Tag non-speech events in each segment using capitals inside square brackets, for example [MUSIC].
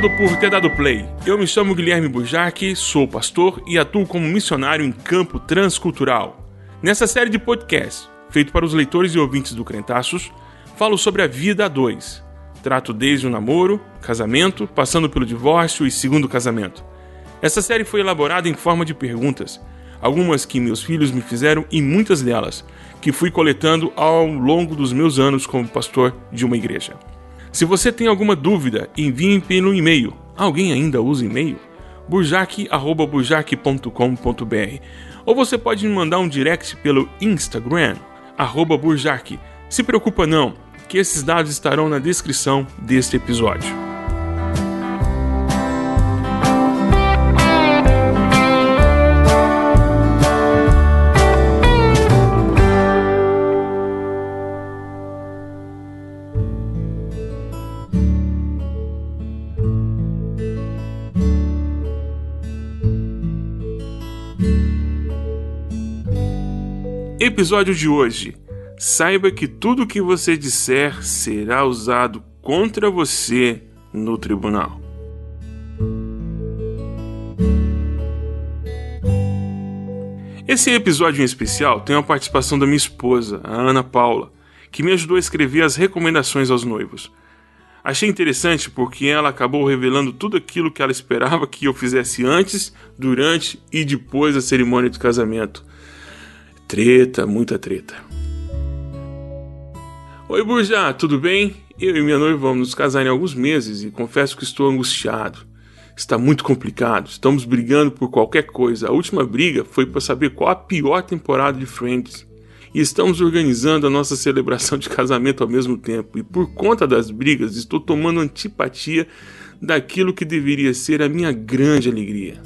Obrigado por ter dado play. Eu me chamo Guilherme Burjac, sou pastor e atuo como missionário em campo transcultural. Nessa série de podcasts, feito para os leitores e ouvintes do Crentaços, falo sobre a vida a dois. Trato desde o namoro, casamento, passando pelo divórcio e segundo casamento. Essa série foi elaborada em forma de perguntas, algumas que meus filhos me fizeram e muitas delas que fui coletando ao longo dos meus anos como pastor de uma igreja. Se você tem alguma dúvida, envie pelo e-mail. Alguém ainda usa e-mail? burjac.burjac.com.br Ou você pode me mandar um direct pelo Instagram, arroba burjac. Se preocupa não, que esses dados estarão na descrição deste episódio. Episódio de hoje. Saiba que tudo o que você disser será usado contra você no tribunal. Esse episódio em especial tem a participação da minha esposa, a Ana Paula, que me ajudou a escrever as recomendações aos noivos. Achei interessante porque ela acabou revelando tudo aquilo que ela esperava que eu fizesse antes, durante e depois da cerimônia de casamento. Treta, muita treta. Oi, Burja, tudo bem? Eu e minha noiva vamos nos casar em alguns meses e confesso que estou angustiado. Está muito complicado, estamos brigando por qualquer coisa. A última briga foi para saber qual a pior temporada de Friends. E estamos organizando a nossa celebração de casamento ao mesmo tempo. E por conta das brigas, estou tomando antipatia daquilo que deveria ser a minha grande alegria.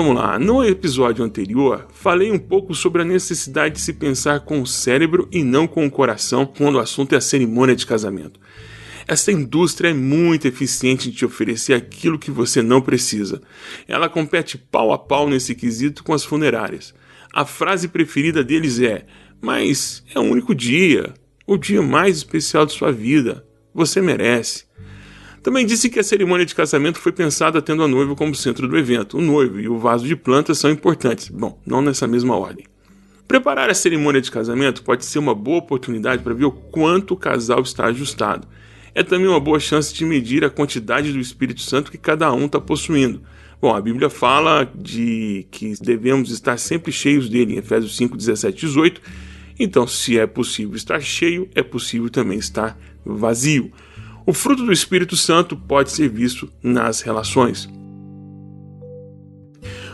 Vamos lá, no episódio anterior falei um pouco sobre a necessidade de se pensar com o cérebro e não com o coração quando o assunto é a cerimônia de casamento. Essa indústria é muito eficiente em te oferecer aquilo que você não precisa. Ela compete pau a pau nesse quesito com as funerárias. A frase preferida deles é: Mas é o único dia, o dia mais especial de sua vida. Você merece. Também disse que a cerimônia de casamento foi pensada tendo a noiva como centro do evento. O noivo e o vaso de plantas são importantes. Bom, não nessa mesma ordem. Preparar a cerimônia de casamento pode ser uma boa oportunidade para ver o quanto o casal está ajustado. É também uma boa chance de medir a quantidade do Espírito Santo que cada um está possuindo. Bom, a Bíblia fala de que devemos estar sempre cheios dele, em Efésios 5, 17 18. Então, se é possível estar cheio, é possível também estar vazio. O fruto do Espírito Santo pode ser visto nas relações.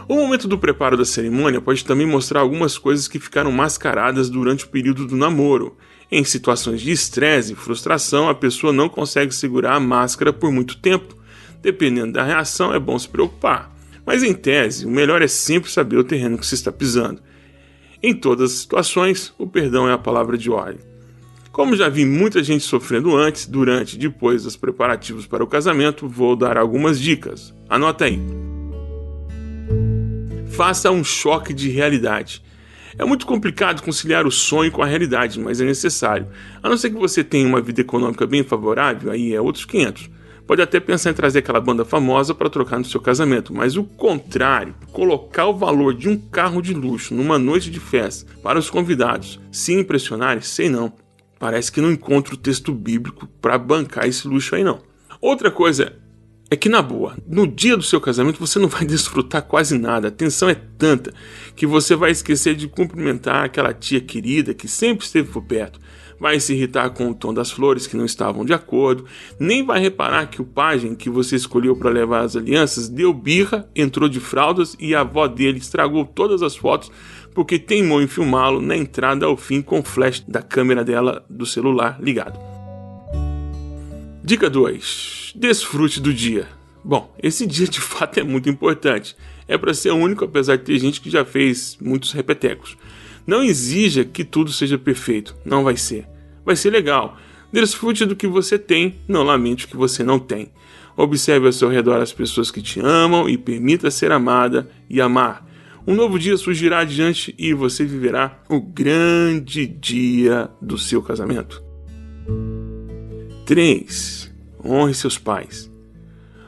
O momento do preparo da cerimônia pode também mostrar algumas coisas que ficaram mascaradas durante o período do namoro. Em situações de estresse e frustração, a pessoa não consegue segurar a máscara por muito tempo. Dependendo da reação, é bom se preocupar. Mas em tese, o melhor é sempre saber o terreno que se está pisando. Em todas as situações, o perdão é a palavra de ordem. Como já vi muita gente sofrendo antes, durante e depois dos preparativos para o casamento, vou dar algumas dicas. Anota aí. Faça um choque de realidade. É muito complicado conciliar o sonho com a realidade, mas é necessário. A não ser que você tenha uma vida econômica bem favorável, aí é outros 500. Pode até pensar em trazer aquela banda famosa para trocar no seu casamento, mas o contrário, colocar o valor de um carro de luxo numa noite de festa para os convidados se impressionarem, sei não parece que não encontro texto bíblico para bancar esse luxo aí não. Outra coisa é que na boa, no dia do seu casamento você não vai [LAUGHS] desfrutar quase nada. A tensão é tanta que você vai esquecer de cumprimentar aquela tia querida que sempre esteve por perto. Vai se irritar com o tom das flores que não estavam de acordo, nem vai reparar que o pajem que você escolheu para levar as alianças deu birra, entrou de fraldas e a avó dele estragou todas as fotos porque teimou em filmá-lo na entrada ao fim com o flash da câmera dela do celular ligado. Dica 2: Desfrute do dia. Bom, esse [LAUGHS] dia de fato é muito importante. É para ser único, apesar de ter gente que já fez muitos repetecos. Não exija que tudo seja perfeito, não vai ser. Vai ser legal. Desfrute do que você tem, não lamente o que você não tem. Observe ao seu redor as pessoas que te amam e permita ser amada e amar. Um novo dia surgirá adiante e você viverá o grande dia do seu casamento. 3. Honre seus pais.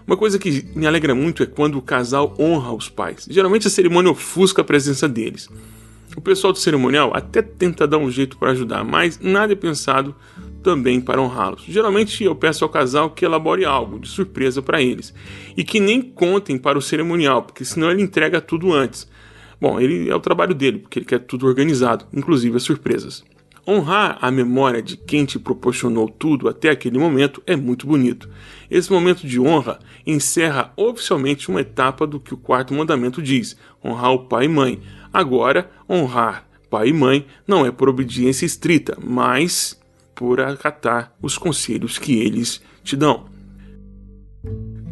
Uma coisa que me alegra muito é quando o casal honra os pais. Geralmente a cerimônia ofusca a presença deles. O pessoal do cerimonial até tenta dar um jeito para ajudar, mas nada é pensado também para honrá-los. Geralmente eu peço ao casal que elabore algo de surpresa para eles e que nem contem para o cerimonial, porque senão ele entrega tudo antes. Bom, ele é o trabalho dele, porque ele quer tudo organizado, inclusive as surpresas. Honrar a memória de quem te proporcionou tudo até aquele momento é muito bonito. Esse momento de honra encerra oficialmente uma etapa do que o quarto mandamento diz: honrar o pai e mãe. Agora, honrar pai e mãe não é por obediência estrita, mas por acatar os conselhos que eles te dão.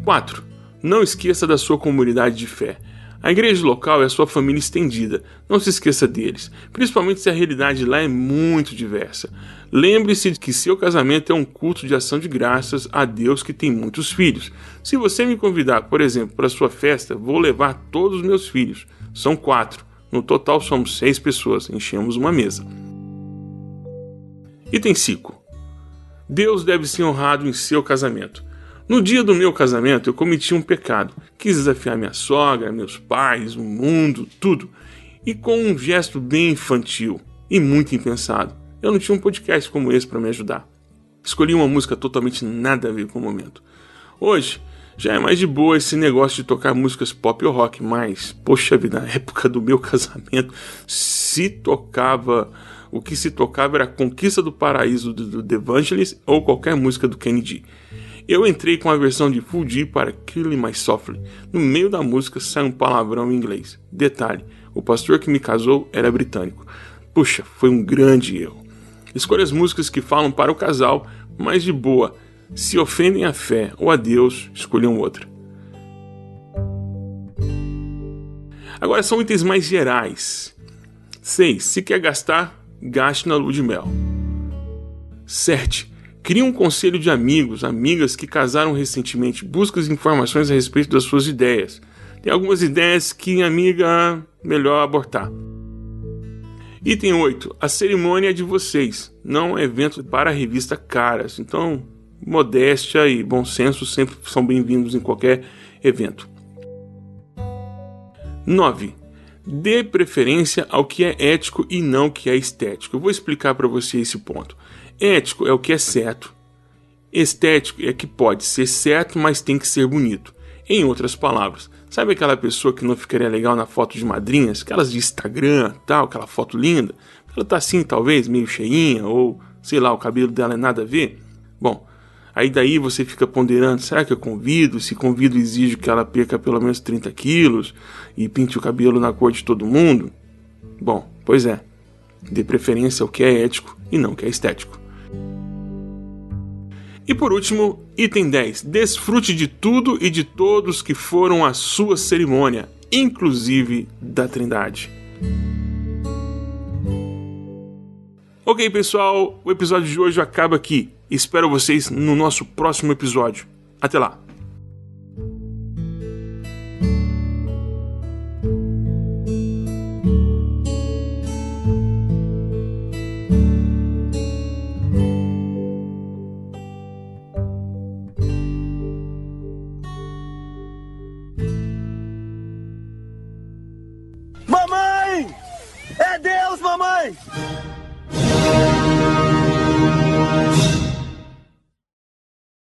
4. Não esqueça da sua comunidade de fé. A igreja local é a sua família estendida. Não se esqueça deles, principalmente se a realidade lá é muito diversa. Lembre-se de que seu casamento é um culto de ação de graças a Deus que tem muitos filhos. Se você me convidar, por exemplo, para sua festa, vou levar todos os meus filhos. São quatro. No total somos seis pessoas. Enchemos uma mesa. Item 5. Deus deve ser honrado em seu casamento. No dia do meu casamento, eu cometi um pecado. Quis desafiar minha sogra, meus pais, o mundo, tudo. E com um gesto bem infantil e muito impensado. Eu não tinha um podcast como esse para me ajudar. Escolhi uma música totalmente nada a ver com o momento. Hoje, já é mais de boa esse negócio de tocar músicas pop ou rock, mas, poxa vida, na época do meu [LAUGHS] casamento, se tocava. O que se tocava era a Conquista do Paraíso do The Evangelist ou qualquer música do Kennedy. Eu entrei com a versão de G para Killing My Softly. No meio da música sai um palavrão em inglês. Detalhe: o pastor que me casou era britânico. Puxa, foi um grande erro. Escolha as músicas que falam para o casal, mas de boa. Se ofendem a fé ou a Deus, escolham outra. Agora são itens mais gerais. 6. Se quer gastar, gaste na lua de mel. 7. Crie um conselho de amigos, amigas que casaram recentemente. Busque informações a respeito das suas ideias. Tem algumas ideias que, amiga, melhor abortar. Item 8. A cerimônia é de vocês, não um evento para a revista Caras. Então, modéstia e bom senso sempre são bem-vindos em qualquer evento. 9. Dê preferência ao que é ético e não que é estético. Eu vou explicar para você esse ponto. Ético é o que é certo. Estético é que pode ser certo, mas tem que ser bonito. Em outras palavras, sabe aquela pessoa que não ficaria legal na foto de madrinhas, aquelas de Instagram, tal, aquela foto linda? Ela tá assim, talvez, meio cheinha, ou sei lá, o cabelo dela é nada a ver? Bom, aí daí você fica ponderando, será que eu convido? Se convido exige que ela perca pelo menos 30 quilos e pinte o cabelo na cor de todo mundo? Bom, pois é, dê preferência ao que é ético e não ao que é estético. E por último, item 10. Desfrute de tudo e de todos que foram à sua cerimônia, inclusive da Trindade. Ok, pessoal, o episódio de hoje acaba aqui. Espero vocês no nosso próximo episódio. Até lá! Mamãe!